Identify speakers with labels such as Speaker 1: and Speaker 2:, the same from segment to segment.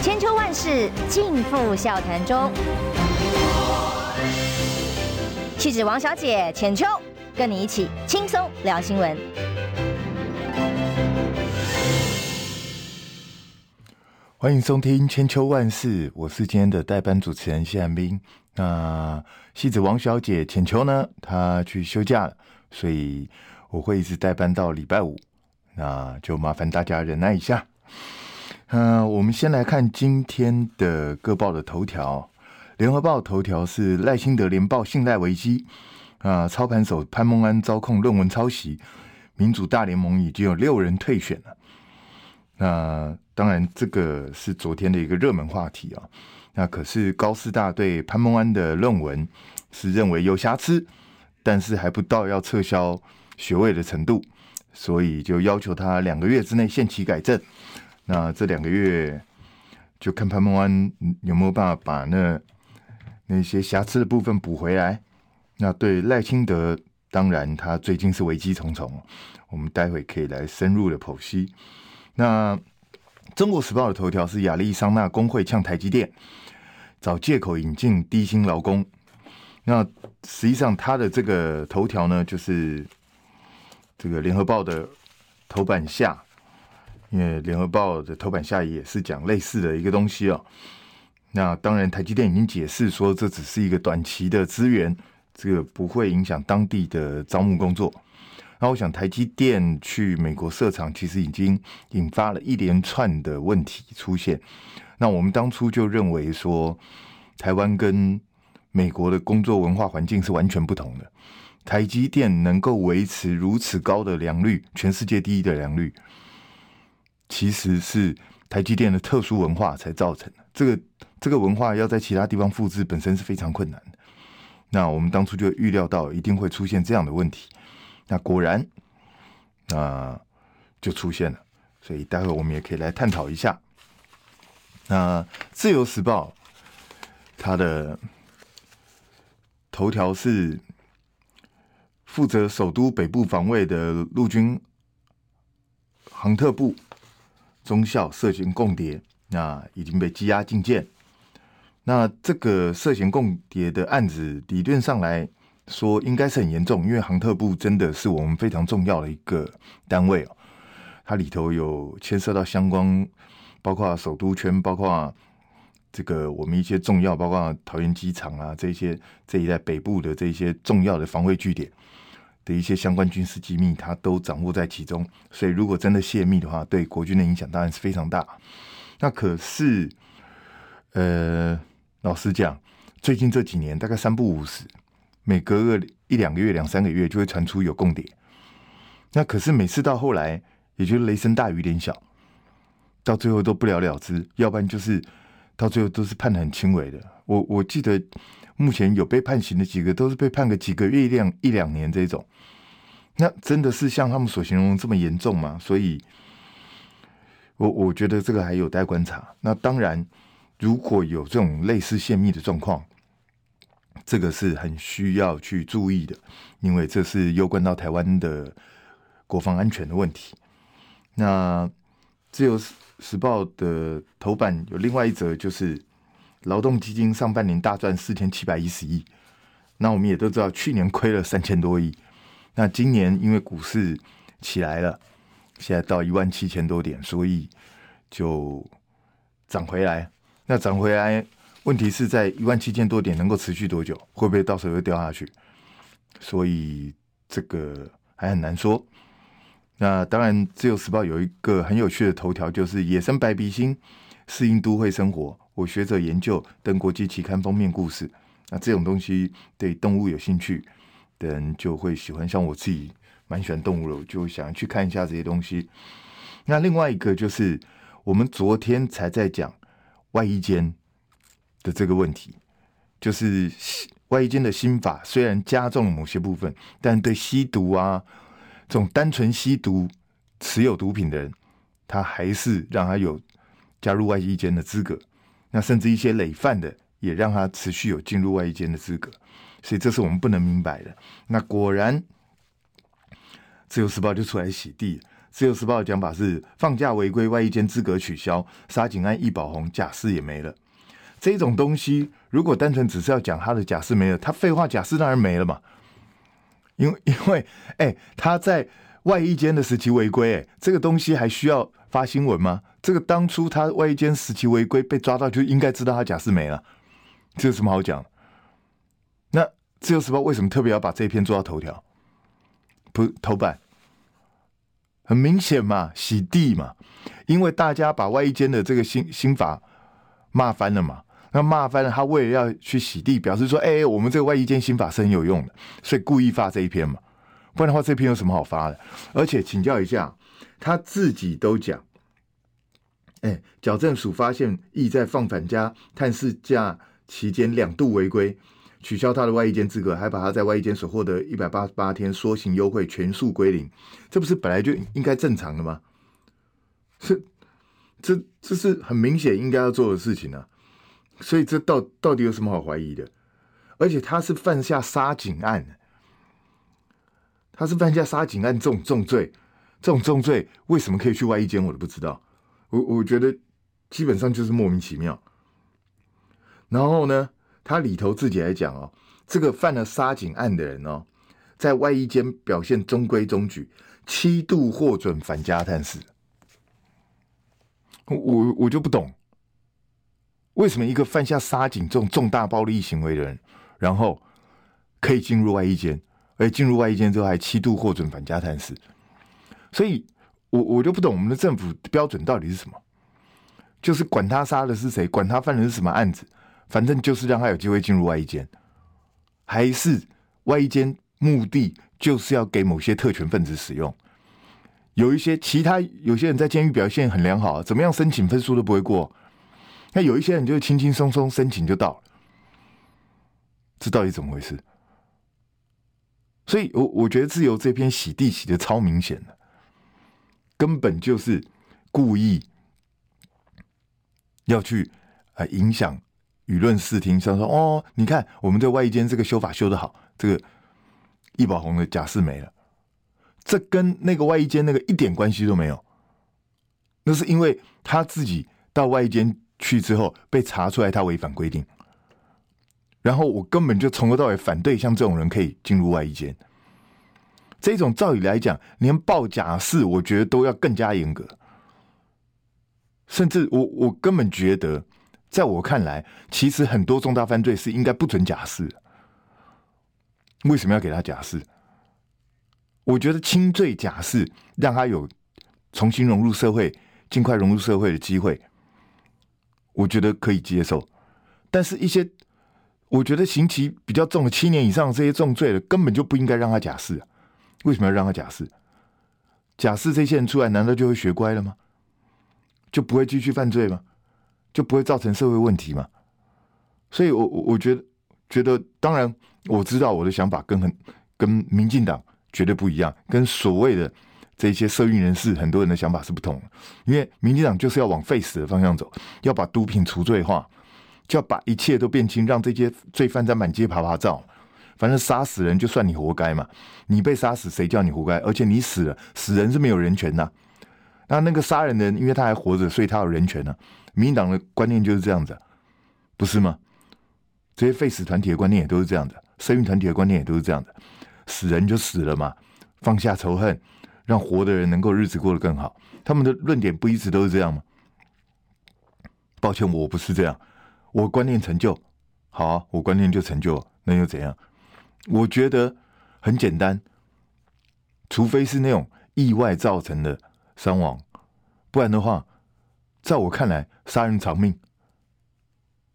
Speaker 1: 千秋万世尽付笑谈中。气质王小姐浅秋，跟你一起轻松聊新闻。
Speaker 2: 欢迎收听《千秋万世》，我是今天的代班主持人谢寒冰。那戏子王小姐浅秋呢，她去休假了，所以我会一直代班到礼拜五。那就麻烦大家忍耐一下。嗯、我们先来看今天的各报的头条。联合报头条是赖清德连报信赖危机啊，操盘手潘孟安遭控论文抄袭，民主大联盟已经有六人退选了。那当然，这个是昨天的一个热门话题啊。那可是高师大对潘孟安的论文是认为有瑕疵，但是还不到要撤销学位的程度，所以就要求他两个月之内限期改正。那这两个月就看潘孟安有没有办法把那那些瑕疵的部分补回来。那对赖清德，当然他最近是危机重重，我们待会可以来深入的剖析。那《中国时报》的头条是亚利桑那工会呛台积电，找借口引进低薪劳工。那实际上他的这个头条呢，就是这个《联合报》的头版下，因为《联合报》的头版下也是讲类似的一个东西哦。那当然，台积电已经解释说，这只是一个短期的资源，这个不会影响当地的招募工作。那我想，台积电去美国设厂，其实已经引发了一连串的问题出现。那我们当初就认为说，台湾跟美国的工作文化环境是完全不同的。台积电能够维持如此高的良率，全世界第一的良率，其实是台积电的特殊文化才造成的。这个这个文化要在其他地方复制，本身是非常困难的。那我们当初就预料到一定会出现这样的问题。那果然，那，就出现了，所以待会我们也可以来探讨一下。那《自由时报》它的头条是负责首都北部防卫的陆军航特部中校涉嫌共谍，那已经被羁押禁见。那这个涉嫌共谍的案子，理论上来。说应该是很严重，因为航特部真的是我们非常重要的一个单位哦，它里头有牵涉到相关，包括首都圈，包括这个我们一些重要，包括桃园机场啊这些这一带北部的这些重要的防卫据点的一些相关军事机密，它都掌握在其中。所以如果真的泄密的话，对国军的影响当然是非常大。那可是，呃，老实讲，最近这几年大概三不五时。每隔个一两个月、两三个月就会传出有共谍，那可是每次到后来，也就是雷声大雨点小，到最后都不了了之，要不然就是到最后都是判得很轻微的。我我记得目前有被判刑的几个，都是被判个几个月、一两一两年这种。那真的是像他们所形容这么严重吗？所以，我我觉得这个还有待观察。那当然，如果有这种类似泄密的状况。这个是很需要去注意的，因为这是攸关到台湾的国防安全的问题。那《自由时报》的头版有另外一则，就是劳动基金上半年大赚四千七百一十亿。那我们也都知道，去年亏了三千多亿。那今年因为股市起来了，现在到一万七千多点，所以就涨回来。那涨回来。问题是在一万七千多点能够持续多久？会不会到时候又掉下去？所以这个还很难说。那当然，《自由时报》有一个很有趣的头条，就是“野生白鼻星适应都会生活”。我学者研究登国际期刊封面故事。那这种东西对动物有兴趣的人就会喜欢。像我自己蛮喜欢动物的，我就想去看一下这些东西。那另外一个就是，我们昨天才在讲外衣间。的这个问题，就是外衣间的新法虽然加重了某些部分，但对吸毒啊这种单纯吸毒、持有毒品的人，他还是让他有加入外衣间的资格。那甚至一些累犯的，也让他持续有进入外衣间的资格。所以这是我们不能明白的。那果然，《自由时报》就出来洗地，自由时报的讲法是放假违规，外衣间资格取消，杀警案易保红，假释也没了。这种东西，如果单纯只是要讲他的假释没了，他废话，假释当然没了嘛。因为因为哎，他在外衣间的时期违规，这个东西还需要发新闻吗？这个当初他外衣间时期违规被抓到，就应该知道他假释没了，这有什么好讲？那自由时报为什么特别要把这一篇做到头条？不头版，很明显嘛，洗地嘛，因为大家把外衣间的这个新新法骂翻了嘛。那骂翻了，他为了要去洗地，表示说：“哎、我们这个外衣间新法是很有用的，所以故意发这一篇嘛。不然的话，这篇有什么好发的？而且请教一下，他自己都讲，哎、矫正署发现役在放返家探视假期间两度违规，取消他的外衣间资格，还把他在外衣间所获得一百八十八天缩刑优惠全数归零，这不是本来就应该正常的吗？这、这、这是很明显应该要做的事情啊。”所以这到到底有什么好怀疑的？而且他是犯下杀警案，他是犯下杀警案这种重罪，这种重罪为什么可以去外衣间？我都不知道。我我觉得基本上就是莫名其妙。然后呢，他里头自己来讲哦，这个犯了杀警案的人哦，在外衣间表现中规中矩，七度获准返家探视。我我就不懂。为什么一个犯下杀警这种重大暴力行为的人，然后可以进入外衣间，而进入外衣间之后还七度获准返家探视？所以我我就不懂我们的政府标准到底是什么？就是管他杀的是谁，管他犯的是什么案子，反正就是让他有机会进入外衣间，还是外衣间目的就是要给某些特权分子使用？有一些其他有些人在监狱表现很良好，怎么样申请分数都不会过。那有一些人就轻轻松松申请就到了，这到底怎么回事？所以我我觉得自由这篇洗地洗的超明显的，根本就是故意要去啊影响舆论视听，像说哦，你看我们这外衣间这个修法修的好，这个易宝红的假释没了，这跟那个外衣间那个一点关系都没有，那是因为他自己到外衣间。去之后被查出来他违反规定，然后我根本就从头到尾反对像这种人可以进入外衣间。这种照理来讲，连报假释我觉得都要更加严格，甚至我我根本觉得，在我看来，其实很多重大犯罪是应该不准假释。为什么要给他假释？我觉得轻罪假释让他有重新融入社会、尽快融入社会的机会。我觉得可以接受，但是一些我觉得刑期比较重的七年以上的这些重罪的，根本就不应该让他假释。为什么要让他假释？假释这些人出来，难道就会学乖了吗？就不会继续犯罪吗？就不会造成社会问题吗？所以我，我我觉得觉得，当然我知道我的想法跟很跟民进党绝对不一样，跟所谓的。这些社运人士，很多人的想法是不同的，因为民进党就是要往废死的方向走，要把毒品除罪化，就要把一切都变轻，让这些罪犯在满街爬爬照，反正杀死人就算你活该嘛，你被杀死谁叫你活该？而且你死了，死人是没有人权的。那那个杀人的人，因为他还活着，所以他有人权呢。民进党的观念就是这样子，不是吗？这些废死团体的观念也都是这样的，生育团体的观念也都是这样的，死人就死了嘛，放下仇恨。让活的人能够日子过得更好，他们的论点不一直都是这样吗？抱歉，我不是这样，我观念陈旧，好啊，我观念就陈旧，那又怎样？我觉得很简单，除非是那种意外造成的伤亡，不然的话，在我看来，杀人偿命，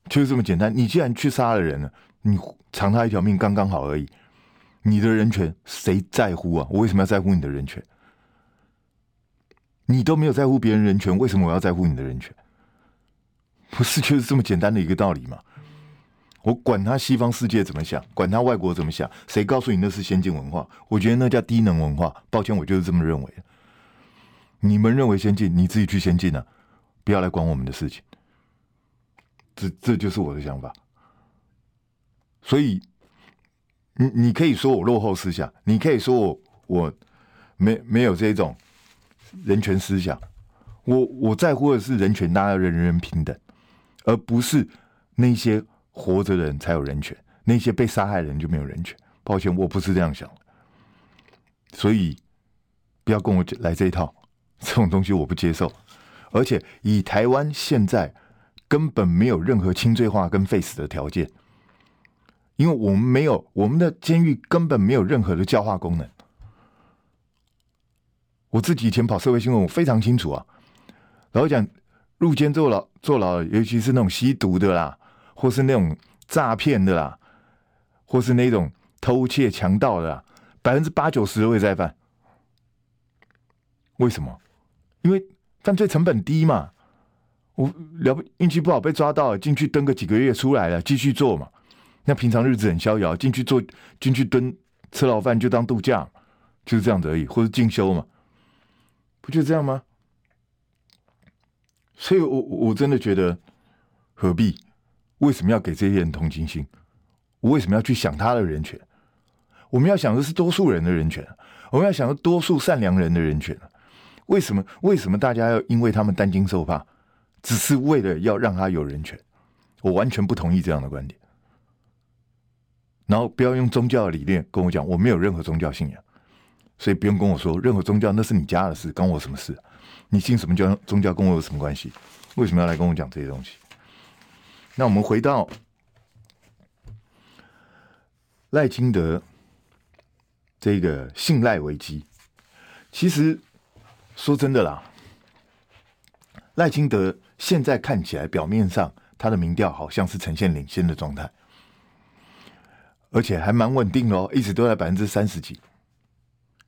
Speaker 2: 就是这么简单。你既然去杀了人了，你偿他一条命刚刚好而已。你的人权谁在乎啊？我为什么要在乎你的人权？你都没有在乎别人人权，为什么我要在乎你的人权？不是就是这么简单的一个道理吗？我管他西方世界怎么想，管他外国怎么想，谁告诉你那是先进文化？我觉得那叫低能文化。抱歉，我就是这么认为。你们认为先进，你自己去先进啊，不要来管我们的事情。这这就是我的想法。所以，你你可以说我落后思想，你可以说我我没没有这种。人权思想，我我在乎的是人权，大家人人平等，而不是那些活着的人才有人权，那些被杀害的人就没有人权。抱歉，我不是这样想的，所以不要跟我来这一套，这种东西我不接受。而且以台湾现在根本没有任何轻罪化跟废死的条件，因为我们没有我们的监狱根本没有任何的教化功能。我自己以前跑社会新闻，我非常清楚啊。然后讲入监坐牢坐牢，尤其是那种吸毒的啦，或是那种诈骗的啦，或是那种偷窃强盗的啦，百分之八九十都会再犯。为什么？因为犯罪成本低嘛。我了不运气不好被抓到，进去蹲个几个月出来了，继续做嘛。那平常日子很逍遥，进去做进去蹲吃牢饭就当度假，就是这样子而已，或者进修嘛。不就这样吗？所以我，我真的觉得何必？为什么要给这些人同情心？我为什么要去想他的人权？我们要想的是多数人的人权，我们要想的多数善良人的人权。为什么？为什么大家要因为他们担惊受怕？只是为了要让他有人权？我完全不同意这样的观点。然后不要用宗教的理念跟我讲，我没有任何宗教信仰。所以不用跟我说任何宗教，那是你家的事，关我什么事？你信什么教宗教，跟我有什么关系？为什么要来跟我讲这些东西？那我们回到赖清德这个信赖危机。其实说真的啦，赖清德现在看起来表面上他的民调好像是呈现领先的状态，而且还蛮稳定的哦，一直都在百分之三十几。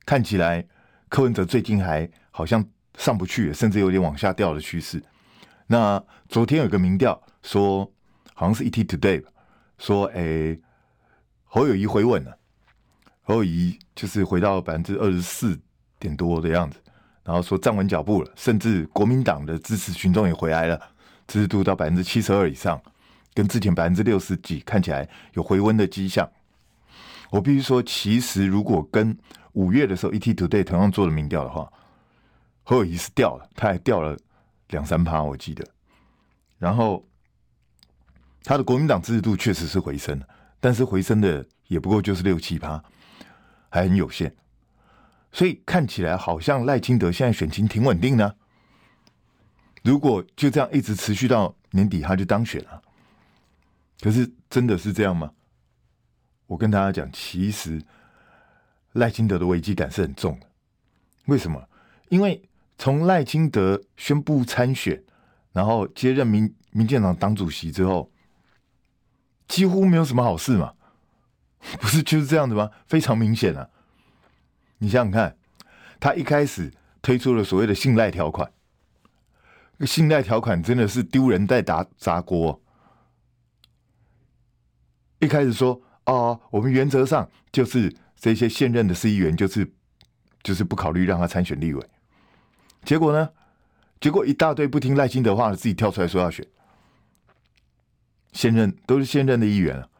Speaker 2: 看起来柯文哲最近还好像上不去，甚至有点往下掉的趋势。那昨天有个民调说，好像是 ET Today 说，哎，侯友谊回稳了，侯友谊就是回到百分之二十四点多的样子，然后说站稳脚步了，甚至国民党的支持群众也回来了，支持度到百分之七十二以上，跟之前百分之六十几看起来有回温的迹象。我必须说，其实如果跟五月的时候，ET Today 同样做的民调的话，侯友宜是掉了，他还掉了两三趴，我记得。然后他的国民党支持度确实是回升了，但是回升的也不过就是六七趴，还很有限。所以看起来好像赖清德现在选情挺稳定呢。如果就这样一直持续到年底，他就当选了。可是真的是这样吗？我跟大家讲，其实。赖清德的危机感是很重的，为什么？因为从赖清德宣布参选，然后接任民民进党党主席之后，几乎没有什么好事嘛，不是就是这样的吗？非常明显啊！你想想看，他一开始推出了所谓的信赖条款，信赖条款真的是丢人在打砸锅。一开始说哦，我们原则上就是。这些现任的市议员就是就是不考虑让他参选立委，结果呢？结果一大堆不听赖清德话的自己跳出来说要选，现任都是现任的议员了，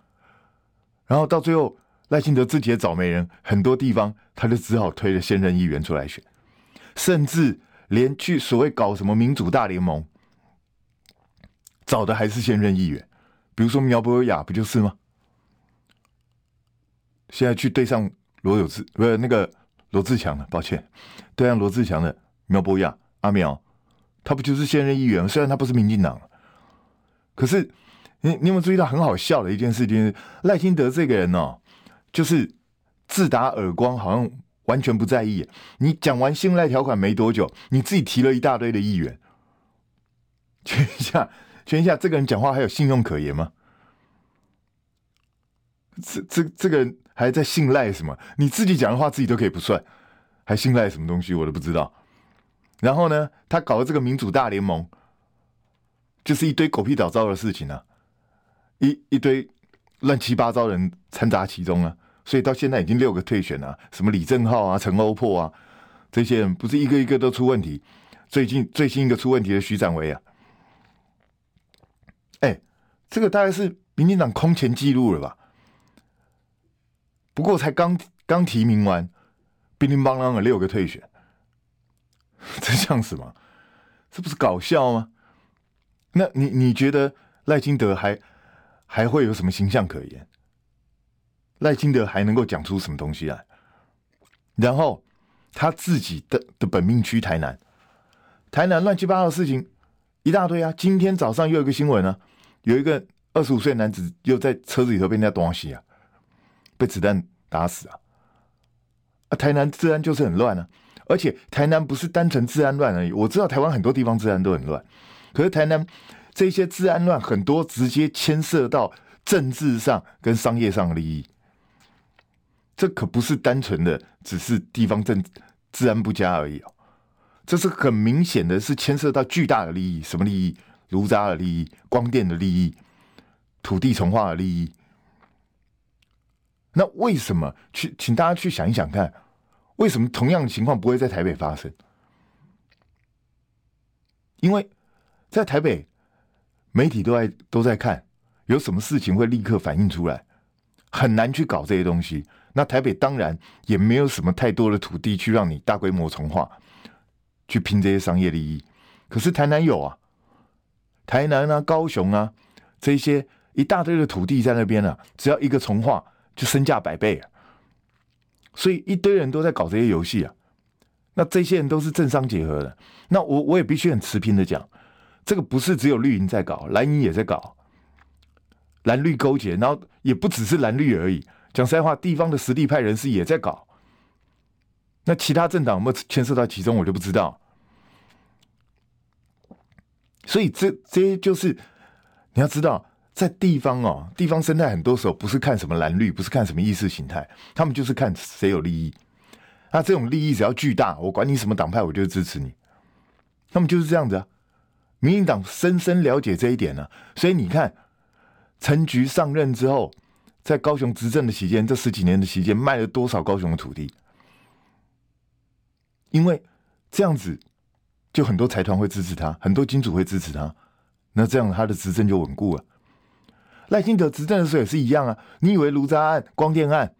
Speaker 2: 然后到最后赖清德自己也找没人，很多地方他就只好推了现任议员出来选，甚至连去所谓搞什么民主大联盟，找的还是现任议员，比如说苗博雅不就是吗？现在去对上罗有志，不是那个罗志强了，抱歉，对上罗志强的苗博雅阿苗，他不就是现任议员？虽然他不是民进党，可是你你有没有注意到很好笑的一件事情？赖清德这个人哦，就是自打耳光，好像完全不在意。你讲完信赖条款没多久，你自己提了一大堆的议员，全下，全下，这个人讲话还有信用可言吗？这这这个人。还在信赖什么？你自己讲的话自己都可以不算，还信赖什么东西？我都不知道。然后呢，他搞的这个民主大联盟，就是一堆狗屁倒灶的事情啊，一一堆乱七八糟人掺杂其中啊，所以到现在已经六个退选了，什么李正浩啊、陈欧珀啊，这些人不是一个一个都出问题。最近最新一个出问题的徐展维啊，哎，这个大概是民进党空前记录了吧？不过才刚刚提名完，乒乒乓乓的六个退选，这像什么？这不是搞笑吗？那你你觉得赖清德还还会有什么形象可言？赖清德还能够讲出什么东西来？然后他自己的的本命区台南，台南乱七八糟的事情一大堆啊！今天早上又有一个新闻、啊，有一个二十五岁男子又在车子里头被人家东西啊，被子弹打死啊！啊，台南治安就是很乱啊，而且台南不是单纯治安乱而已。我知道台湾很多地方治安都很乱，可是台南这些治安乱很多直接牵涉到政治上跟商业上的利益。这可不是单纯的只是地方政治安不佳而已哦，这是很明显的是牵涉到巨大的利益，什么利益？炉渣的利益、光电的利益、土地重化的利益。那为什么去？请大家去想一想看，为什么同样的情况不会在台北发生？因为在台北，媒体都在都在看，有什么事情会立刻反映出来，很难去搞这些东西。那台北当然也没有什么太多的土地去让你大规模重化，去拼这些商业利益。可是台南有啊，台南啊、高雄啊，这些一大堆的土地在那边啊，只要一个重化就身价百倍啊。所以一堆人都在搞这些游戏啊。那这些人都是政商结合的。那我我也必须很持平的讲，这个不是只有绿营在搞，蓝营也在搞，蓝绿勾结，然后也不只是蓝绿而已。讲实在话，地方的实力派人士也在搞。那其他政党有没有牵涉到其中，我就不知道。所以这这些就是你要知道，在地方哦，地方生态很多时候不是看什么蓝绿，不是看什么意识形态，他们就是看谁有利益。那这种利益只要巨大，我管你什么党派，我就支持你。他们就是这样子啊。民进党深深了解这一点呢、所以你看，陈菊上任之后。在高雄执政的期间，这十几年的期间，卖了多少高雄的土地？因为这样子，就很多财团会支持他，很多金主会支持他，那这样他的执政就稳固了。赖清德执政的时候也是一样啊。你以为卢渣案、光电案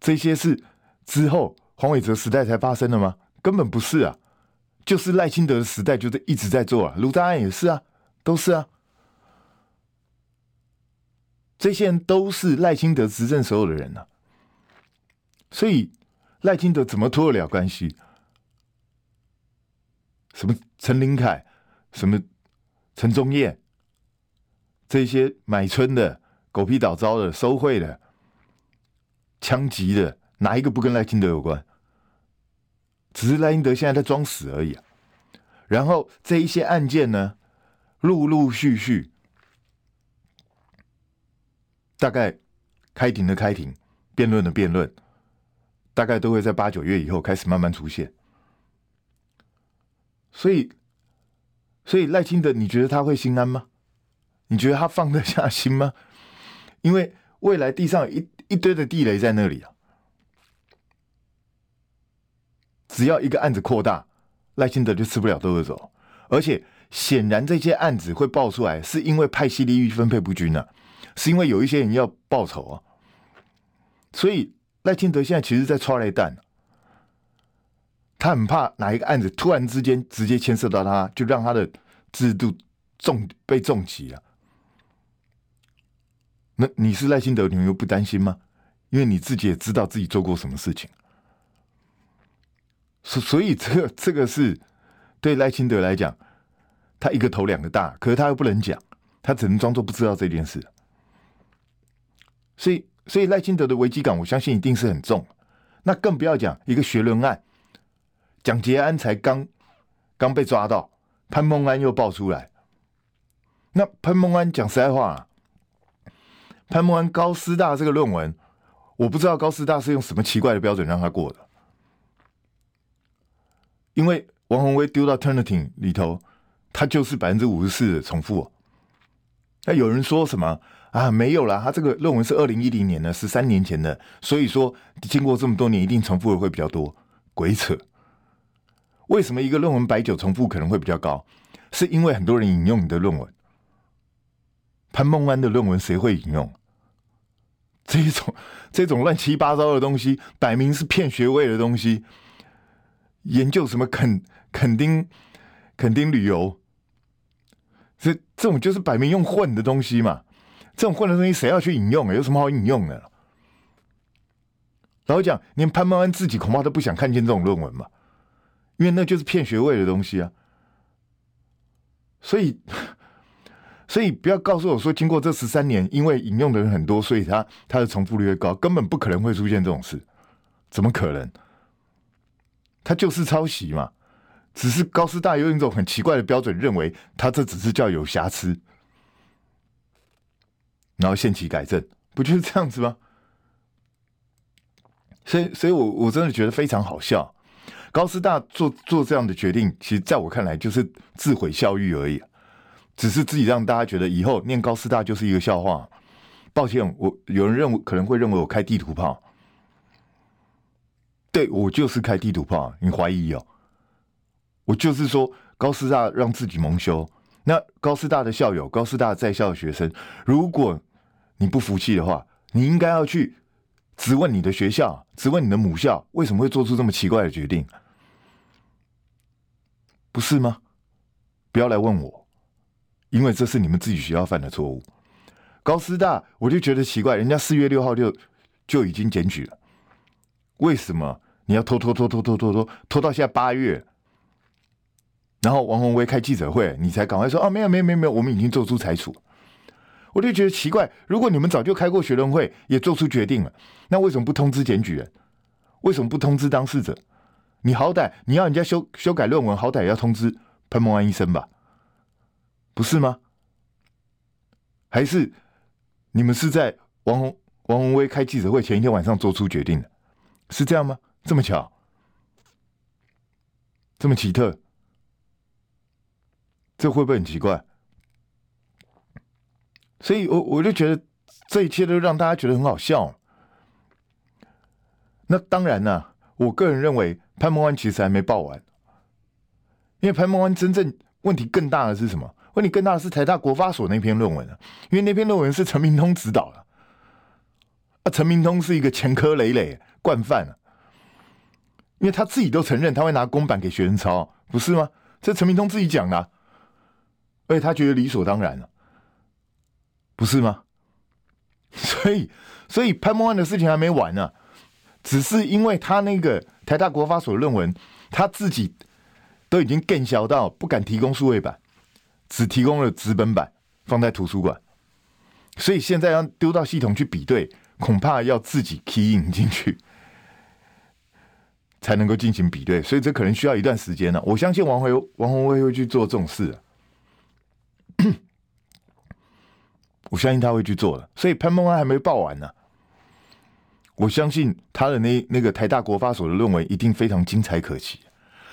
Speaker 2: 这些是之后黄伟哲时代才发生的吗？根本不是啊，就是赖清德的时代就在一直在做啊。卢渣案也是啊，都是啊。这些人都是赖清德执政时候的人呢、啊，所以赖清德怎么脱得了关系？什么陈林凯，什么陈宗彦，这些买春的、狗屁倒灶的、收贿的、枪击的，哪一个不跟赖清德有关？只是赖清德现在在装死而已啊。然后这一些案件呢，陆陆续续。大概开庭的开庭，辩论的辩论，大概都会在八九月以后开始慢慢出现。所以，所以赖清德，你觉得他会心安吗？你觉得他放得下心吗？因为未来地上有一一堆的地雷在那里啊，只要一个案子扩大，赖清德就吃不了兜着走。而且，显然这些案子会爆出来，是因为派系利益分配不均啊。是因为有一些人要报仇啊，所以赖清德现在其实在抓雷弹，他很怕哪一个案子突然之间直接牵涉到他，就让他的制度重被重击了。那你是赖清德，你们又不担心吗？因为你自己也知道自己做过什么事情，所所以这个这个是对赖清德来讲，他一个头两个大，可是他又不能讲，他只能装作不知道这件事。所以，所以赖清德的危机感，我相信一定是很重。那更不要讲一个学伦案，蒋捷安才刚刚被抓到，潘孟安又爆出来。那潘孟安讲实在话，潘孟安高师大这个论文，我不知道高师大是用什么奇怪的标准让他过的。因为王宏威丢到 Turnitin 里头，他就是百分之五十四的重复。那有人说什么？啊，没有啦，他这个论文是二零一零年的，是三年前的，所以说经过这么多年，一定重复的会比较多。鬼扯！为什么一个论文白酒重复可能会比较高？是因为很多人引用你的论文。潘孟安的论文谁会引用？这种这种乱七八糟的东西，摆明是骗学位的东西，研究什么肯肯丁肯丁旅游，这这种就是摆明用混的东西嘛。这种混的东西谁要去引用？有什么好引用的？老实讲，连潘孟安自己恐怕都不想看见这种论文嘛，因为那就是骗学位的东西啊。所以，所以不要告诉我说，经过这十三年，因为引用的人很多，所以他他的重复率越高，根本不可能会出现这种事，怎么可能？他就是抄袭嘛，只是高师大用一种很奇怪的标准，认为他这只是叫有瑕疵。然后限期改正，不就是这样子吗？所以，所以我我真的觉得非常好笑。高师大做做这样的决定，其实在我看来就是自毁校誉而已，只是自己让大家觉得以后念高师大就是一个笑话。抱歉，我有人认为可能会认为我开地图炮，对，我就是开地图炮，你怀疑哦？我就是说高师大让自己蒙羞。那高师大的校友、高师大在校的学生，如果你不服气的话，你应该要去质问你的学校，质问你的母校，为什么会做出这么奇怪的决定？不是吗？不要来问我，因为这是你们自己学校犯的错误。高师大，我就觉得奇怪，人家四月六号就就已经检举了，为什么你要拖拖拖拖拖拖拖拖到现在八月？然后王鸿薇开记者会，你才赶快说啊，没有没有没有没有，我们已经做出裁处。我就觉得奇怪，如果你们早就开过学论会，也做出决定了，那为什么不通知检举人？为什么不通知当事者？你好歹你要人家修修改论文，好歹也要通知潘孟安医生吧？不是吗？还是你们是在王鸿王鸿薇开记者会前一天晚上做出决定的？是这样吗？这么巧？这么奇特？这会不会很奇怪？所以我我就觉得这一切都让大家觉得很好笑。那当然呢、我个人认为潘孟安其实还没报完，因为潘孟安真正问题更大的是什么？问题更大的是台大国发所那篇论文啊，因为那篇论文是陈明通指导的，啊，陈明通是一个前科累累惯犯啊，因为他自己都承认他会拿公版给学生抄，不是吗？这陈明通自己讲的、而且他觉得理所当然了，不是吗？所以，所以潘孟安的事情还没完呢、啊，只是因为他那个台大国发所论文，他自己都已经更小到不敢提供数位版，只提供了纸本版放在图书馆，所以现在要丢到系统去比对，恐怕要自己 key in 进去才能够进行比对，所以这可能需要一段时间呢、我相信王辉王宏威会去做这种事、我相信他会去做的，所以潘孟安还没报完呢。我相信他的那那个台大国发所的论文一定非常精彩可期。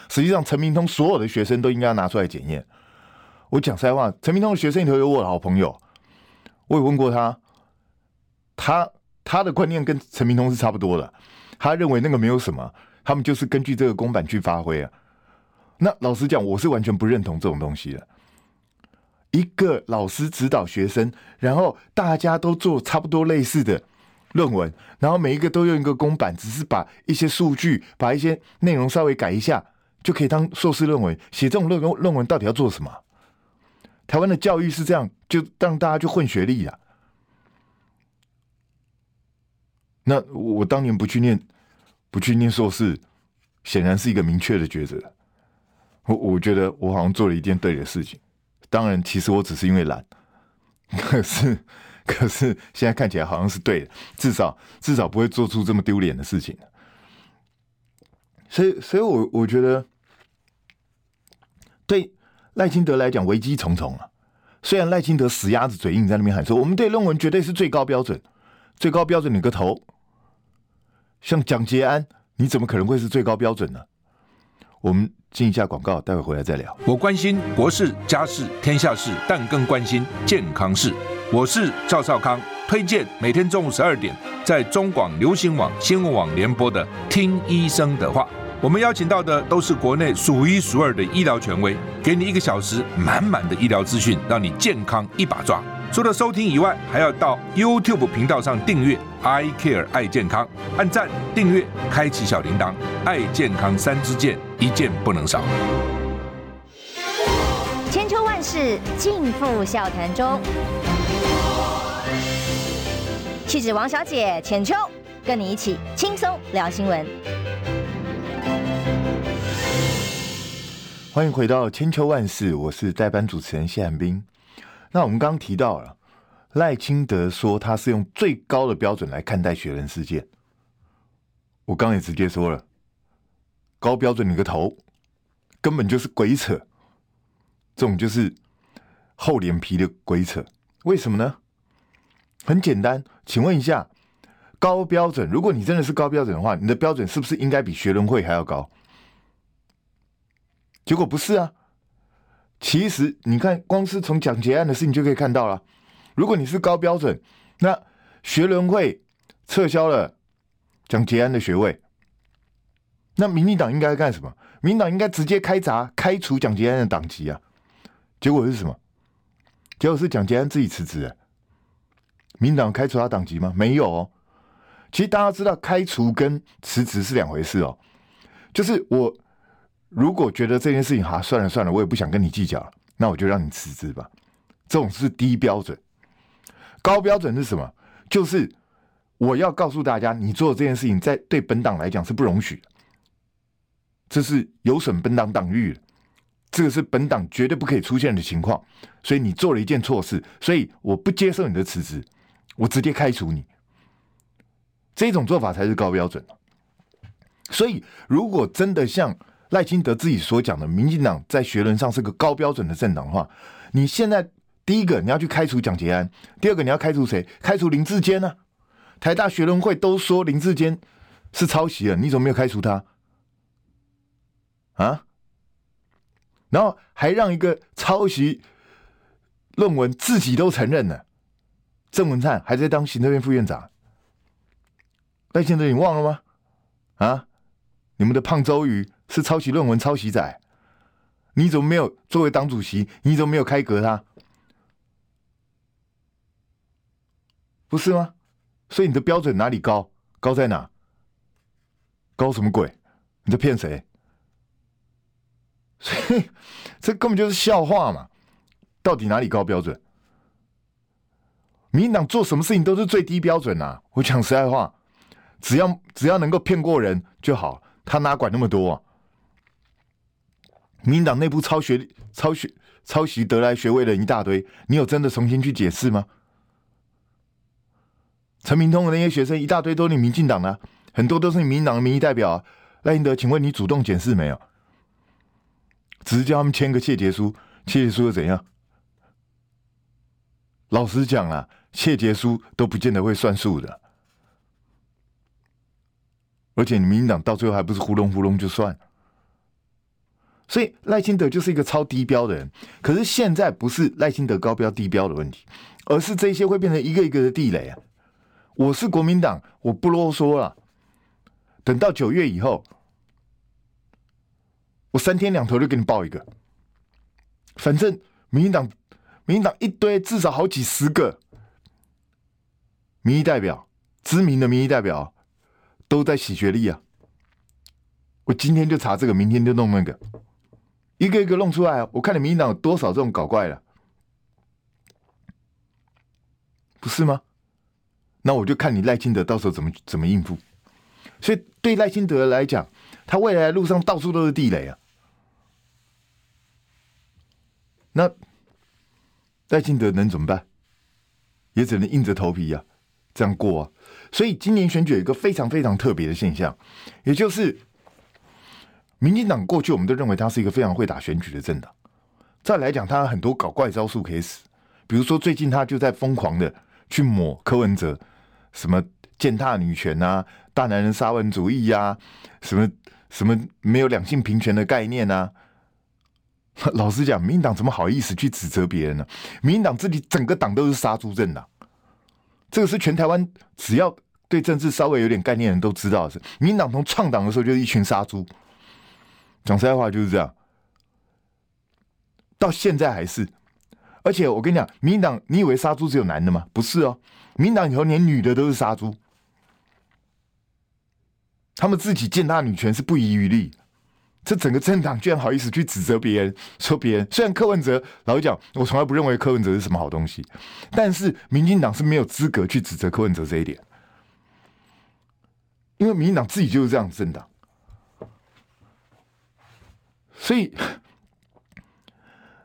Speaker 2: 实际上，陈明通所有的学生都应该要拿出来检验。我讲实在话，陈明通的学生里头有我的好朋友，我也问过他，他他的观念跟陈明通是差不多的。他认为那个没有什么，他们就是根据这个公版去发挥啊。那老实讲，我是完全不认同这种东西的。一个老师指导学生，然后大家都做差不多类似的论文，然后每一个都用一个公版，只是把一些数据、把一些内容稍微改一下，就可以当硕士论文。写这种论论文到底要做什么？台湾的教育是这样，就让大家去混学历呀。那我当年不去念，不去念硕士，显然是一个明确的抉择。我我觉得我好像做了一件对的事情。当然，其实我只是因为懒，可是，可是现在看起来好像是对的，至少至少不会做出这么丢脸的事情。所以，所以我我觉得，对赖清德来讲危机重重啊。虽然赖清德死鸭子嘴硬在那边喊说，我们对论文绝对是最高标准，最高标准你个头！像蒋捷安，你怎么可能会是最高标准呢？我们进一下广告，待会回来再聊。
Speaker 3: 我关心国事、家事、天下事，但更关心健康事。我是赵少康，推荐每天中午十二点在中广流行网、新闻网联播的《听医生的话》。我们邀请到的都是国内数一数二的医疗权威，给你一个小时满满的医疗资讯，让你健康一把抓。除了收听以外，还要到 YouTube 频道上订阅 I Care 爱健康，按赞、订阅、开启小铃铛，爱健康三支箭，一件不能少。
Speaker 1: 千秋万世尽付笑谈中，气质王小姐浅秋，跟你一起轻松聊新闻。
Speaker 2: 欢迎回到千秋万世，我是代班主持人谢汉斌。那我们刚刚提到了赖清德说他是用最高的标准来看待学伦事件，我刚也直接说了，高标准你个头，根本就是鬼扯，这种就是厚脸皮的鬼扯。为什么呢？很简单，请问一下，高标准，如果你真的是高标准的话，你的标准是不是应该比学人会还要高？结果不是啊。其实，你看，光是从蒋捷案的事情就可以看到了。如果你是高标准，那学伦会撤销了蒋捷安的学位，那民进党应该干什么？民党应该直接开闸开除蒋捷安的党籍啊！结果是什么？结果是蒋捷安自己辞职。民党开除他党籍吗？没有哦。其实大家知道，开除跟辞职是两回事哦。就是我。如果觉得这件事情哈，算了算了，我也不想跟你计较了，那我就让你辞职吧。这种是低标准，高标准是什么？就是我要告诉大家，你做的这件事情在对本党来讲是不容许的，这是有损本党党誉的，这个是本党绝对不可以出现的情况。所以你做了一件错事，所以我不接受你的辞职，我直接开除你。这种做法才是高标准。所以如果真的像赖清德自己所讲的，民进党在学伦上是个高标准的政党的话，你现在第一个你要去开除蒋捷安，第二个你要开除谁？开除林志坚呢？台大学伦会都说林志坚是抄袭了，你怎么没有开除他？啊？然后还让一个抄袭论文自己都承认了，郑文灿还在当行政院副院长，赖清德你忘了吗？啊？你们的胖周瑜。是抄袭论文、抄袭仔，你怎么没有作为党主席？你怎么没有开革他？不是吗？所以你的标准哪里高？高在哪？高什么鬼？你在骗谁？所以这根本就是笑话嘛！到底哪里高标准？民进党做什么事情都是最低标准啊！我讲实在话，只要只要能够骗过人就好，他哪管那么多啊？民党内部抄学、抄学、抄袭得来学位的人一大堆，你有真的重新去解释吗？陈明通的那些学生一大堆都是你民进党的，很多都是你民党的民意代表啊。赖英德，请问你主动检视没有？只是叫他们签个切结书，切结书又怎样？老实讲啊，切结书都不见得会算数的，而且你民进党到最后还不是糊弄糊弄就算。所以赖清德就是一个超低标的人，可是现在不是赖清德高标低标的问题，而是这些会变成一个一个的地雷啊！我是国民党，我不啰嗦了。等到九月以后，我三天两头就给你报一个。反正民进党，民进党一堆至少好几十个民意代表，知名的民意代表都在洗学历啊！我今天就查这个，明天就弄那个。一个一个弄出来，我看你民进党有多少这种搞怪的，不是吗？那我就看你赖清德到时候怎么怎么应付。所以对赖清德来讲，他未来路上到处都是地雷啊。那赖清德能怎么办？也只能硬着头皮呀、啊，这样过啊。所以今年选举有一个非常非常特别的现象，也就是。民进党过去我们都认为他是一个非常会打选举的政党，再来讲他很多搞怪招数可以使，比如说最近他就在疯狂的去抹柯文哲，什么践踏女权啊、大男人沙文主义、啊、什么什么没有两性平权的概念啊。老实讲，民进党怎么好意思去指责别人呢？民进党自己整个党都是杀猪政党，这个是全台湾只要对政治稍微有点概念的人都知道的是，民进党从创党的时候就是一群杀猪。讲实在话就是这样，到现在还是。而且我跟你讲，民进党，你以为杀猪只有男的吗？不是哦，民进党以后连女的都是杀猪，他们自己践踏女权是不遗余力。这整个政党居然好意思去指责别人，说别人虽然柯文哲老实讲，我从来不认为柯文哲是什么好东西，但是民进党是没有资格去指责柯文哲这一点，因为民进党自己就是这样的政党，所以。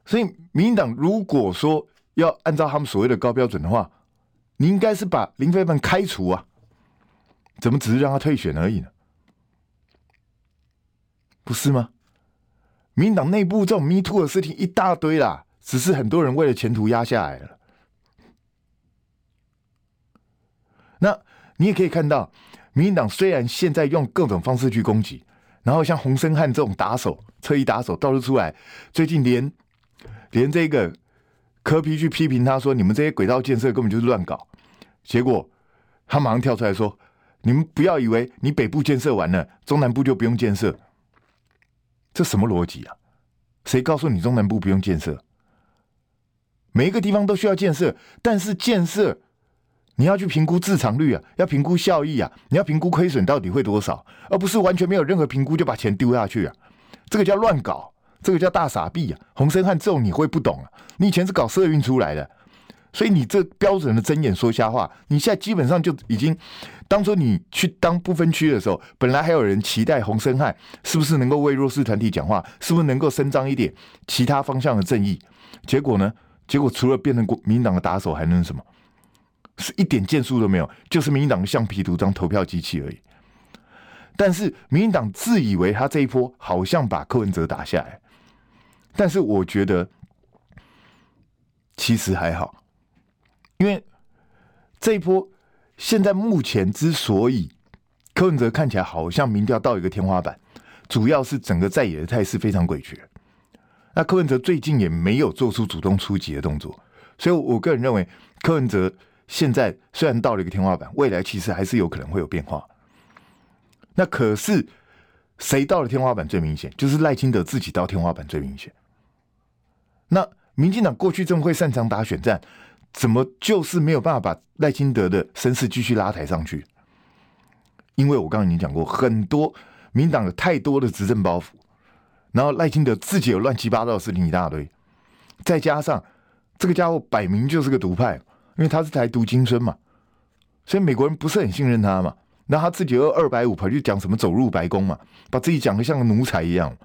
Speaker 2: 所以，民进党如果说要按照他们所谓的高标准的话，你应该是把林飞凡开除啊，怎么只是让他退选而已呢？不是吗？民进党内部这种 “me too” 的事情一大堆啦，只是很多人为了前途压下来了。那你也可以看到，民进党虽然现在用各种方式去攻击，然后像洪森汉这种打手、侧翼打手到处出来，最近连。连这个柯 P 去批评他说：“你们这些轨道建设根本就是乱搞。”结果他马上跳出来说：“你们不要以为你北部建设完了，中南部就不用建设。”这什么逻辑啊？谁告诉你中南部不用建设？每一个地方都需要建设，但是建设你要去评估自偿率啊，要评估效益啊，你要评估亏损到底会多少，而不是完全没有任何评估就把钱丢下去啊！这个叫乱搞。这个叫大傻逼啊！洪申翰这种你会不懂啊？你以前是搞社运出来的，所以你这标准的睁眼说瞎话。你现在基本上就已经，当初你去当不分区的时候，本来还有人期待洪申翰是不是能够为弱势团体讲话，是不是能够伸张一点其他方向的正义？结果呢？结果除了变成国民党的打手，还能什么？是一点建树都没有，就是民进党橡皮图章投票机器而已。但是民进党自以为他这一波好像把柯文哲打下来。但是我觉得其实还好，因为这一波现在目前之所以柯文哲看起来好像民调到一个天花板，主要是整个在野的态势非常诡谲。那柯文哲最近也没有做出主动出击的动作，所以我个人认为柯文哲现在虽然到了一个天花板，未来其实还是有可能会有变化。那可是谁到了天花板最明显？就是赖清德自己到天花板最明显。那民进党过去这么会擅长打选战，怎么就是没有办法把赖清德的声势继续拉抬上去？因为我刚刚已经讲过，很多民党有太多的执政包袱，然后赖清德自己有乱七八糟的事情一大堆，再加上这个家伙摆明就是个独派，因为他是台独精孙嘛，所以美国人不是很信任他嘛。然后他自己又二百五跑去讲什么走入白宫嘛，把自己讲的像个奴才一样。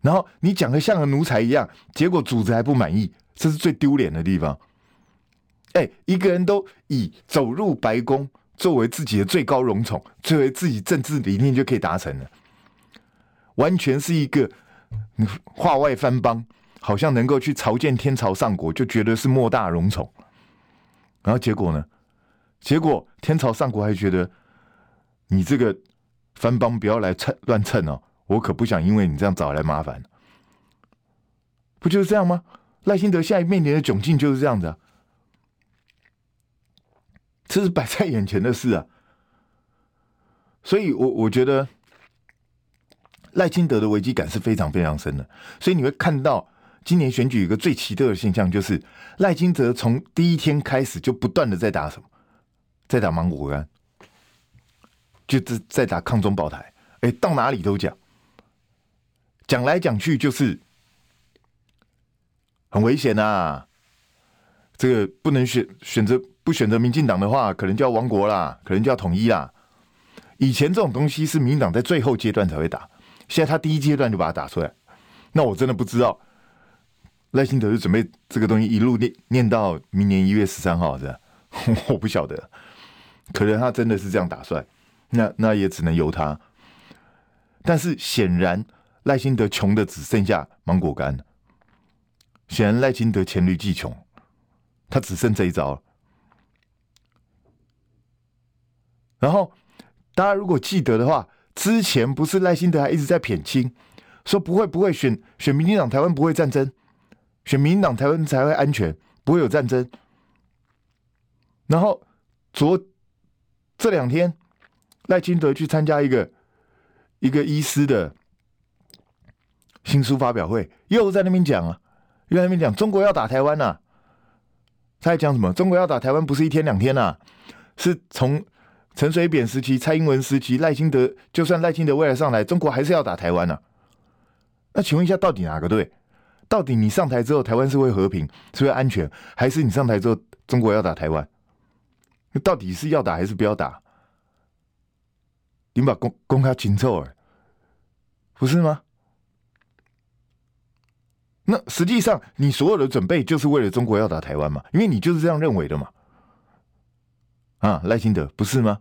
Speaker 2: 然后你讲的像个奴才一样，结果组织还不满意，这是最丢脸的地方。哎，一个人都以走入白宫作为自己的最高荣宠，作为自己政治理念就可以达成了，完全是一个话外翻邦，好像能够去朝见天朝上国，就觉得是莫大荣宠。然后结果呢？结果天朝上国还觉得你这个番邦不要来蹭乱蹭哦。我可不想因为你这样找来麻烦，不就是这样吗？赖清德现在面临的窘境就是这样子啊，这是摆在眼前的事啊。所以我我觉得赖清德的危机感是非常非常深的。所以你会看到今年选举有一个最奇特的现象，就是赖清德从第一天开始就不断的在打什么，在打芒果干，就是在打抗中保台，哎，到哪里都讲。讲来讲去就是很危险呐，这个不能选选择不选择民进党的话，可能就要亡国啦，可能就要统一啦。以前这种东西是民进党在最后阶段才会打，现在他第一阶段就把它打出来。那我真的不知道赖清德是准备这个东西一路念念到明年一月十三号是吧？我不晓得，可能他真的是这样打算，那那也只能由他。但是显然。赖清德穷的只剩下芒果干，显然赖清德黔驴技穷，他只剩这一招。然后大家如果记得的话，之前不是赖清德还一直在撇清，说不会不会选选民进党，台湾不会战争，选民党台湾才会安全，不会有战争。然后昨这两天，赖清德去参加一个一个医师的。新书发表会又在那边讲啊，又在那边讲中国要打台湾呐、他还讲什么？中国要打台湾不是一天两天呐、是从陈水扁时期、蔡英文时期、赖清德，就算赖清德未来上来，中国还是要打台湾呐、那请问一下，到底哪个对？到底你上台之后，台湾是会和平，是会安全，还是你上台之后，中国要打台湾？到底是要打还是不要打？你把公公开清楚哎，不是吗？那实际上，你所有的准备就是为了中国要打台湾嘛？因为你就是这样认为的嘛。啊，赖清德不是吗？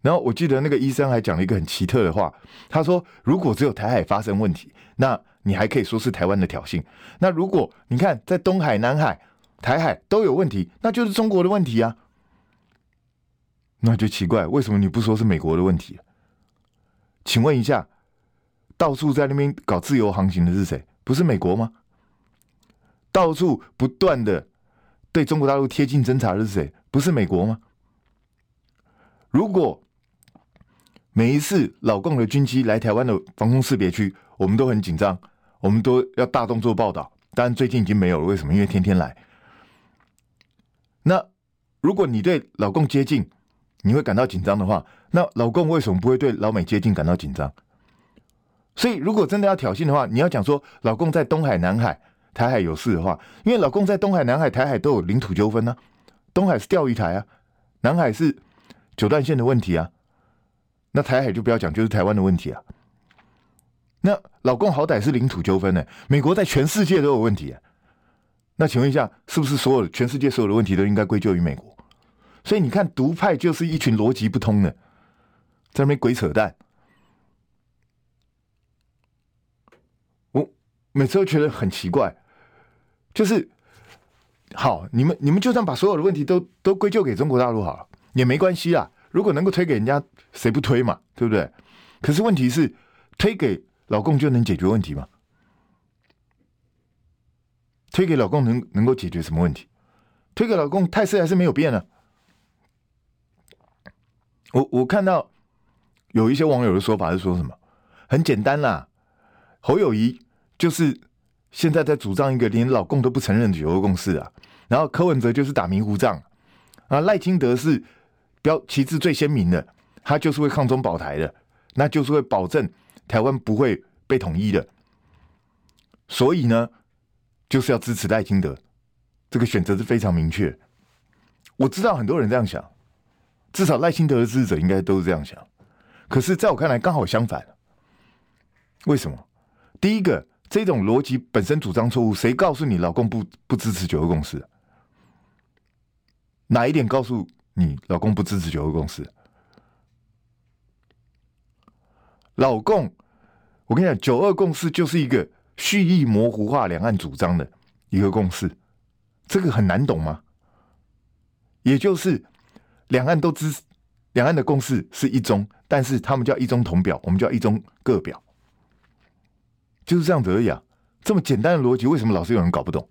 Speaker 2: 然后我记得那个医生还讲了一个很奇特的话，他说：“如果只有台海发生问题，那你还可以说是台湾的挑衅；那如果你看在东海、南海、台海都有问题，那就是中国的问题啊。那就奇怪，为什么你不说是美国的问题？请问一下，到处在那边搞自由航行的是谁？”不是美国吗？到处不断的对中国大陆贴近侦察的是谁？不是美国吗？如果每一次老共的军机来台湾的防空识别区，我们都很紧张，我们都要大动作报道。但最近已经没有了，为什么？因为天天来。那如果你对老共接近，你会感到紧张的话，那老共为什么不会对老美接近感到紧张？所以，如果真的要挑衅的话，你要讲说老共在东海、南海、台海有事的话，因为老共在东海、南海、台海都有领土纠纷呢。东海是钓鱼台啊，南海是九段线的问题啊，那台海就不要讲，就是台湾的问题啊。那老共好歹是领土纠纷呢，美国在全世界都有问题啊。那请问一下，是不是所有全世界所有的问题都应该归咎于美国？所以你看，独派就是一群逻辑不通的，在那边鬼扯淡。我每次都觉得很奇怪，就是好，你们你们就算把所有的问题都都归咎给中国大陆好了，也没关系啦。如果能够推给人家，谁不推嘛？对不对？可是问题是，推给老共就能解决问题吗？推给老共能能够解决什么问题？推给老共态势还是没有变呢？我我看到有一些网友的说法是说什么？很简单啦，侯友谊。就是现在在主张一个连老共都不承认的九二共识啊，然后柯文哲就是打迷糊仗啊，赖清德是标旗帜最鲜明的，他就是会抗中保台的，那就是会保证台湾不会被统一的，所以呢，就是要支持赖清德，这个选择是非常明确。我知道很多人这样想，至少赖清德的支持者应该都是这样想，可是在我看来刚好相反，为什么？第一个。这种逻辑本身主张错误，谁告诉你老公不不支持九二共识？哪一点告诉你老公不支持九二共识？老共，我跟你讲，九二共识就是一个蓄意模糊化两岸主张的一个共识，这个很难懂吗？也就是两岸都支持，两岸的共识是一中，但是他们叫一中同表，我们叫一中各表。就是这样子而已啊！这么简单的逻辑，为什么老是有人搞不懂？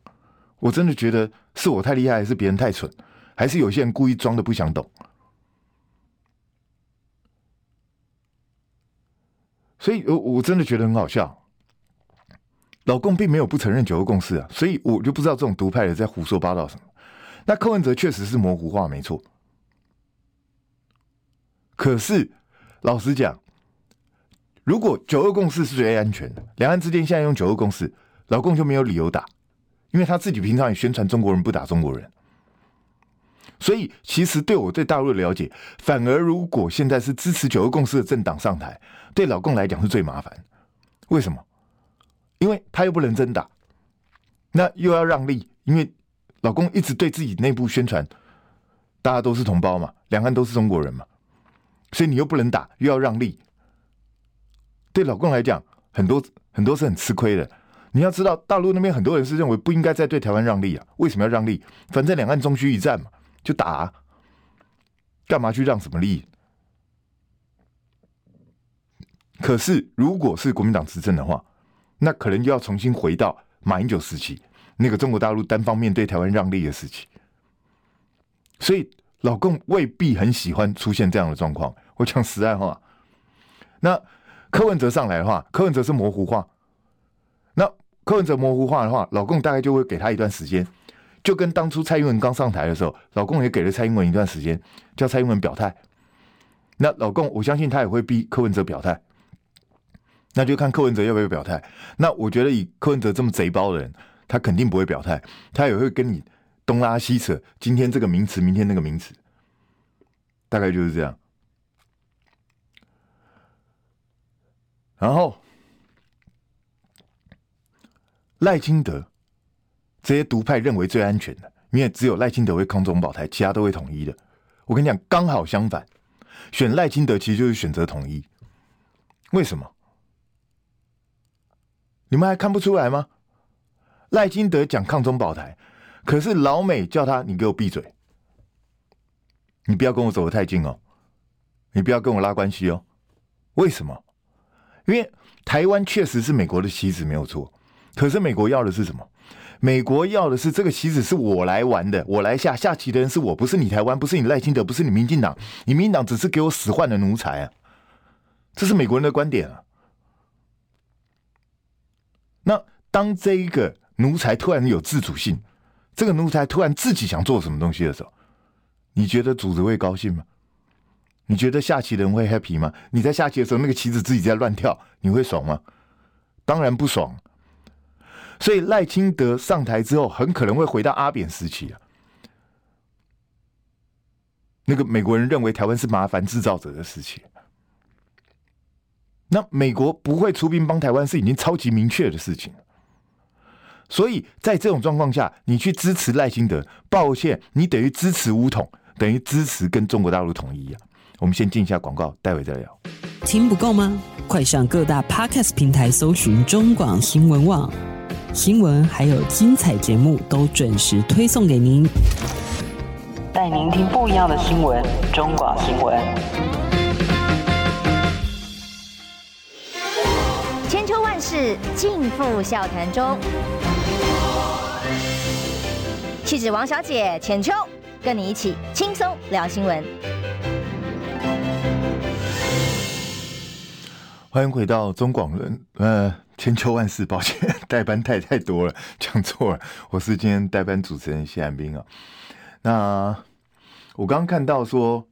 Speaker 2: 我真的觉得是我太厉害，还是别人太蠢，还是有些人故意装的不想懂？所以，我我真的觉得很好笑。老共并没有不承认九二共识啊，所以我就不知道这种独派的在胡说八道什么。那柯文哲确实是模糊化，没错。可是，老实讲。如果九二共识是最安全的，两岸之间现在用九二共识，老共就没有理由打，因为他自己平常也宣传中国人不打中国人。所以，其实对我对大陆的了解，反而如果现在是支持九二共识的政党上台，对老共来讲是最麻烦。为什么？因为他又不能真打，那又要让利，因为老公一直对自己内部宣传，大家都是同胞嘛，两岸都是中国人嘛，所以你又不能打，又要让利。对老共来讲，很多很多是很吃亏的。你要知道，大陆那边很多人是认为不应该再对台湾让利啊。为什么要让利？反正两岸终须一战嘛，就打啊，干嘛去让什么利？可是，如果是国民党执政的话，那可能就要重新回到马英九时期那个中国大陆单方面对台湾让利的时期。所以，老共未必很喜欢出现这样的状况。我讲实在话，那。柯文哲上来的话，柯文哲是模糊化，那柯文哲模糊化的话，老共大概就会给他一段时间，就跟当初蔡英文刚上台的时候，老共也给了蔡英文一段时间，叫蔡英文表态。那老共，我相信他也会逼柯文哲表态，那就看柯文哲要不要表态。那我觉得以柯文哲这么贼包的人，他肯定不会表态，他也会跟你东拉西扯，今天这个名词，明天那个名词，大概就是这样。然后。赖清德这些独派认为最安全的，因为只有赖清德会抗中保台，其他都会统一的。我跟你讲，刚好相反，选赖清德其实就是选择统一。为什么？你们还看不出来吗？赖金德讲抗中保台，可是老美叫他你给我闭嘴，你不要跟我走得太近哦，你不要跟我拉关系哦。为什么？因为台湾确实是美国的棋子，没有错。可是美国要的是什么？美国要的是这个棋子是我来玩的，我来下下棋的人是我，不是你台湾，不是你赖清德，不是你民进党，你民进党只是给我使唤的奴才啊！这是美国人的观点啊。那当这一个奴才突然有自主性，这个奴才突然自己想做什么东西的时候，你觉得主子会高兴吗？你觉得下棋的人会 happy 吗？你在下棋的时候，那个棋子自己在乱跳，你会爽吗？当然不爽。所以赖清德上台之后，很可能会回到阿扁时期啊。那个美国人认为台湾是麻烦制造者的时期，那美国不会出兵帮台湾是已经超级明确的事情。所以在这种状况下，你去支持赖清德，抱歉，你等于支持武统，等于支持跟中国大陆统一啊。我们先进一下广告，待会再聊。
Speaker 4: 听不够吗？快上各大 Podcast 平台搜寻中广新闻网。新闻还有精彩节目都准时推送给您，带您听不一样的新闻。中广新闻，
Speaker 1: 千秋万世尽付笑谈中。气质王小姐浅秋，跟你一起轻松聊新闻。
Speaker 2: 欢迎回到中广人，呃。千秋万世，抱歉，代班太太多了，讲错了。我是今天代班主持人谢安斌啊。那我刚刚看到说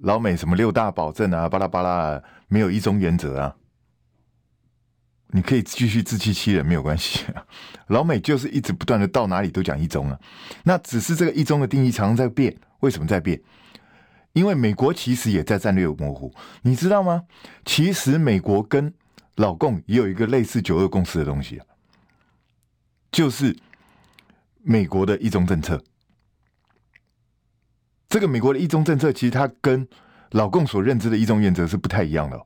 Speaker 2: 老美什么六大保证啊，巴拉巴拉，没有一中原则啊。你可以继续自欺欺人，没有关系。老美就是一直不断的到哪里都讲一中啊。那只是这个一中的定义常常在变，为什么在变？因为美国其实也在战略模糊，你知道吗？其实美国跟老共也有一个类似九二共识的东西，就是美国的一中政策。这个美国的一中政策，其实它跟老共所认知的一中原则是不太一样的。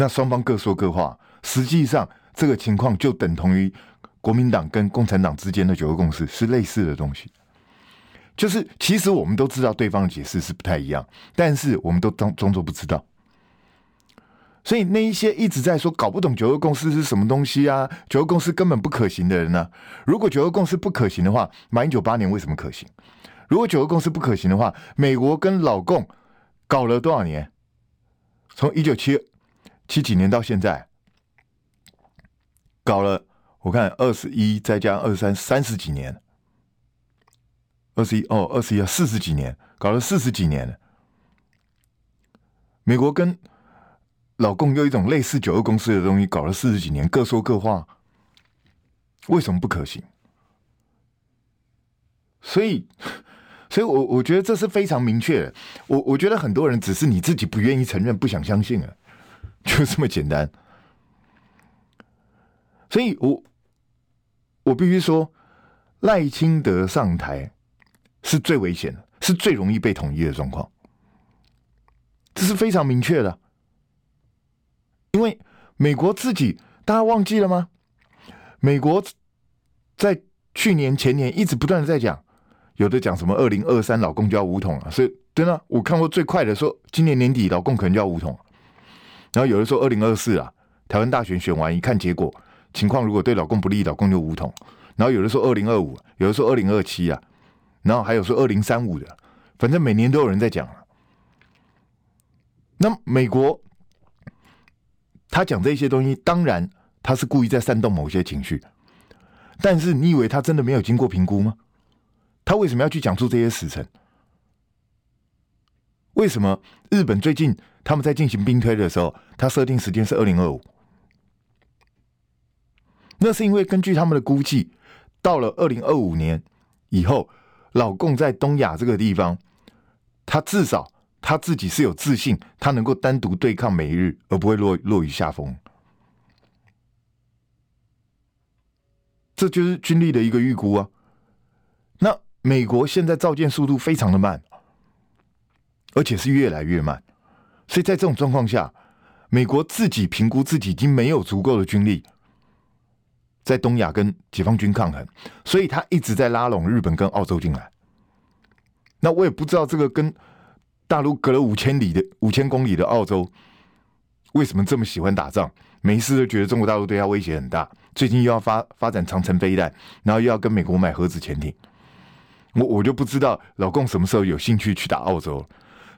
Speaker 2: 那双方各说各话，实际上这个情况就等同于国民党跟共产党之间的九二共识是类似的东西。就是其实我们都知道对方的解释是不太一样，但是我们都装装作不知道。所以那一些一直在说搞不懂九二共识是什么东西啊，九二共识根本不可行的人呢、如果九二共识不可行的话，马英九八年为什么可行？如果九二共识不可行的话，美国跟老共搞了多少年？从一九七七几年到现在，搞了我看二十一再加二三三十几年，二十一哦二十一四十几年，搞了四十几年。美国跟老共用一种类似九二公司的东西搞了四十几年，各说各话，为什么不可行？所以，所以我我觉得这是非常明确的。我我觉得很多人只是你自己不愿意承认、不想相信啊，就这么简单。所以我我必须说，赖清德上台是最危险的，是最容易被统一的状况，这是非常明确的。因为美国自己，大家忘记了吗？美国在去年、前年一直不断的在讲，有的讲什么二零二三老共就要武统了，所以真的我看过最快的说，今年年底老共可能就要武统了，然后有的说二零二四啊，台湾大选选完一看结果情况，如果对老公不利，老公就武统，然后有的说二零二五，有的说二零二七啊，然后还有说二零三五的，反正每年都有人在讲。那美国。他讲这些东西，当然他是故意在煽动某些情绪。但是你以为他真的没有经过评估吗？他为什么要去讲出这些时程？为什么日本最近他们在进行兵推的时候，他设定时间是二零二五？那是因为根据他们的估计，到了二零二五年以后，老共在东亚这个地方，他至少他自己是有自信，他能够单独对抗美日，而不会落落于下风。这就是军力的一个预估啊。那美国现在造舰速度非常的慢，而且是越来越慢，所以在这种状况下，美国自己评估自己已经没有足够的军力。在东亚跟解放军抗衡，所以他一直在拉拢日本跟澳洲进来。那我也不知道这个跟大陆隔了五千里的五千公里的澳洲为什么这么喜欢打仗，每一次都觉得中国大陆对他威胁很大。最近又要发发展长城飞弹，然后又要跟美国买核子潜艇，我我就不知道老共什么时候有兴趣去打澳洲。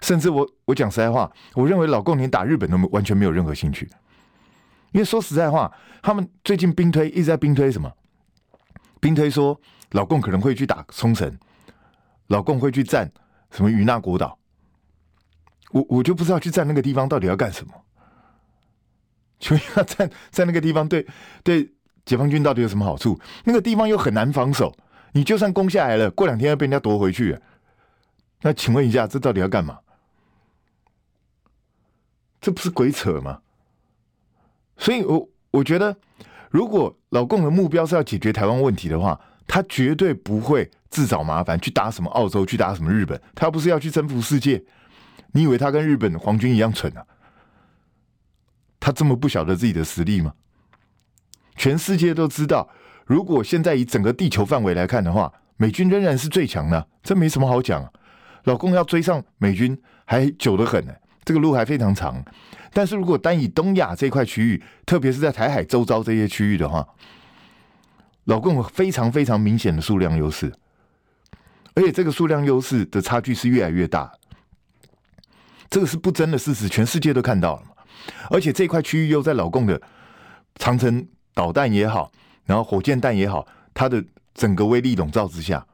Speaker 2: 甚至我我讲实在话，我认为老共连打日本都没完全没有任何兴趣。因为说实在话，他们最近兵推一直在兵推什么？兵推说老共可能会去打冲绳，老共会去占什么与那国岛。我我就不知道去占那个地方到底要干什么。就要占在那个地方对对解放军到底有什么好处？那个地方又很难防守，你就算攻下来了，过两天要被人家夺回去。那请问一下，这到底要干嘛？这不是鬼扯吗？所以我，我觉得，如果老共的目标是要解决台湾问题的话，他绝对不会自找麻烦去打什么澳洲，去打什么日本。他不是要去征服世界？你以为他跟日本皇军一样蠢啊？他这么不晓得自己的实力吗？全世界都知道，如果现在以整个地球范围来看的话，美军仍然是最强的，这没什么好讲。老共要追上美军还久得很呢，这个路还非常长。但是如果单以东亚这块区域，特别是在台海周遭这些区域的话，老共有非常非常明显的数量优势，而且这个数量优势的差距是越来越大，这个是不争的事实，全世界都看到了嘛。而且这块区域又在老共的长程导弹也好，然后火箭弹也好，它的整个威力笼罩之下，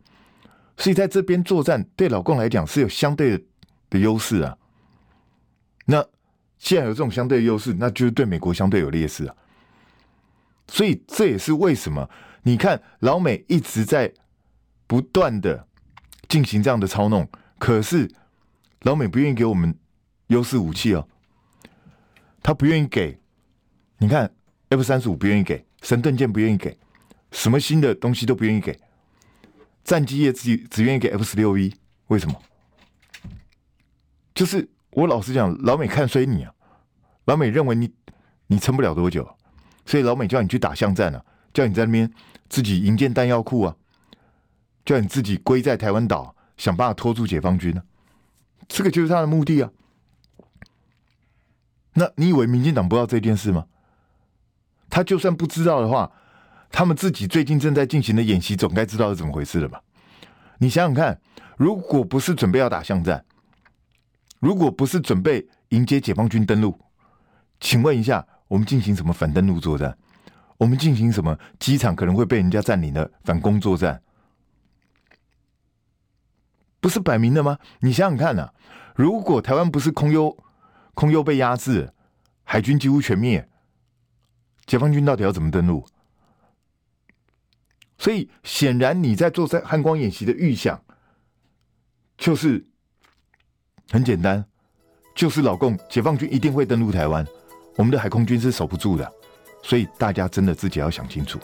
Speaker 2: 所以在这边作战对老共来讲是有相对的优势啊。那既然有这种相对优势，那就是对美国相对有劣势啊。所以这也是为什么你看老美一直在不断的进行这样的操弄，可是老美不愿意给我们优势武器哦，他不愿意给。你看 F 三十五不愿意给，神盾舰不愿意给，什么新的东西都不愿意给，战机也只只愿意给 F 十六 V，为什么？就是。我老实讲，老美看衰你啊！老美认为你你撑不了多久，所以老美叫你去打巷战啊，叫你在那边自己营建弹药库啊，叫你自己归在台湾岛，想办法拖住解放军呢、啊。这个就是他的目的啊！那你以为民进党不知道这件事吗？他就算不知道的话，他们自己最近正在进行的演习，总该知道是怎么回事了吧？你想想看，如果不是准备要打巷战，如果不是准备迎接解放军登陆，请问一下，我们进行什么反登陆作战？我们进行什么机场可能会被人家占领的反攻作战？不是摆明的吗？你想想看呐、如果台湾不是空优空优被压制，海军几乎全灭，解放军到底要怎么登陆？所以显然你在做在汉光演习的预想，就是。很简单，就是老共解放军一定会登陆台湾，我们的海空军是守不住的，所以大家真的自己要想清楚。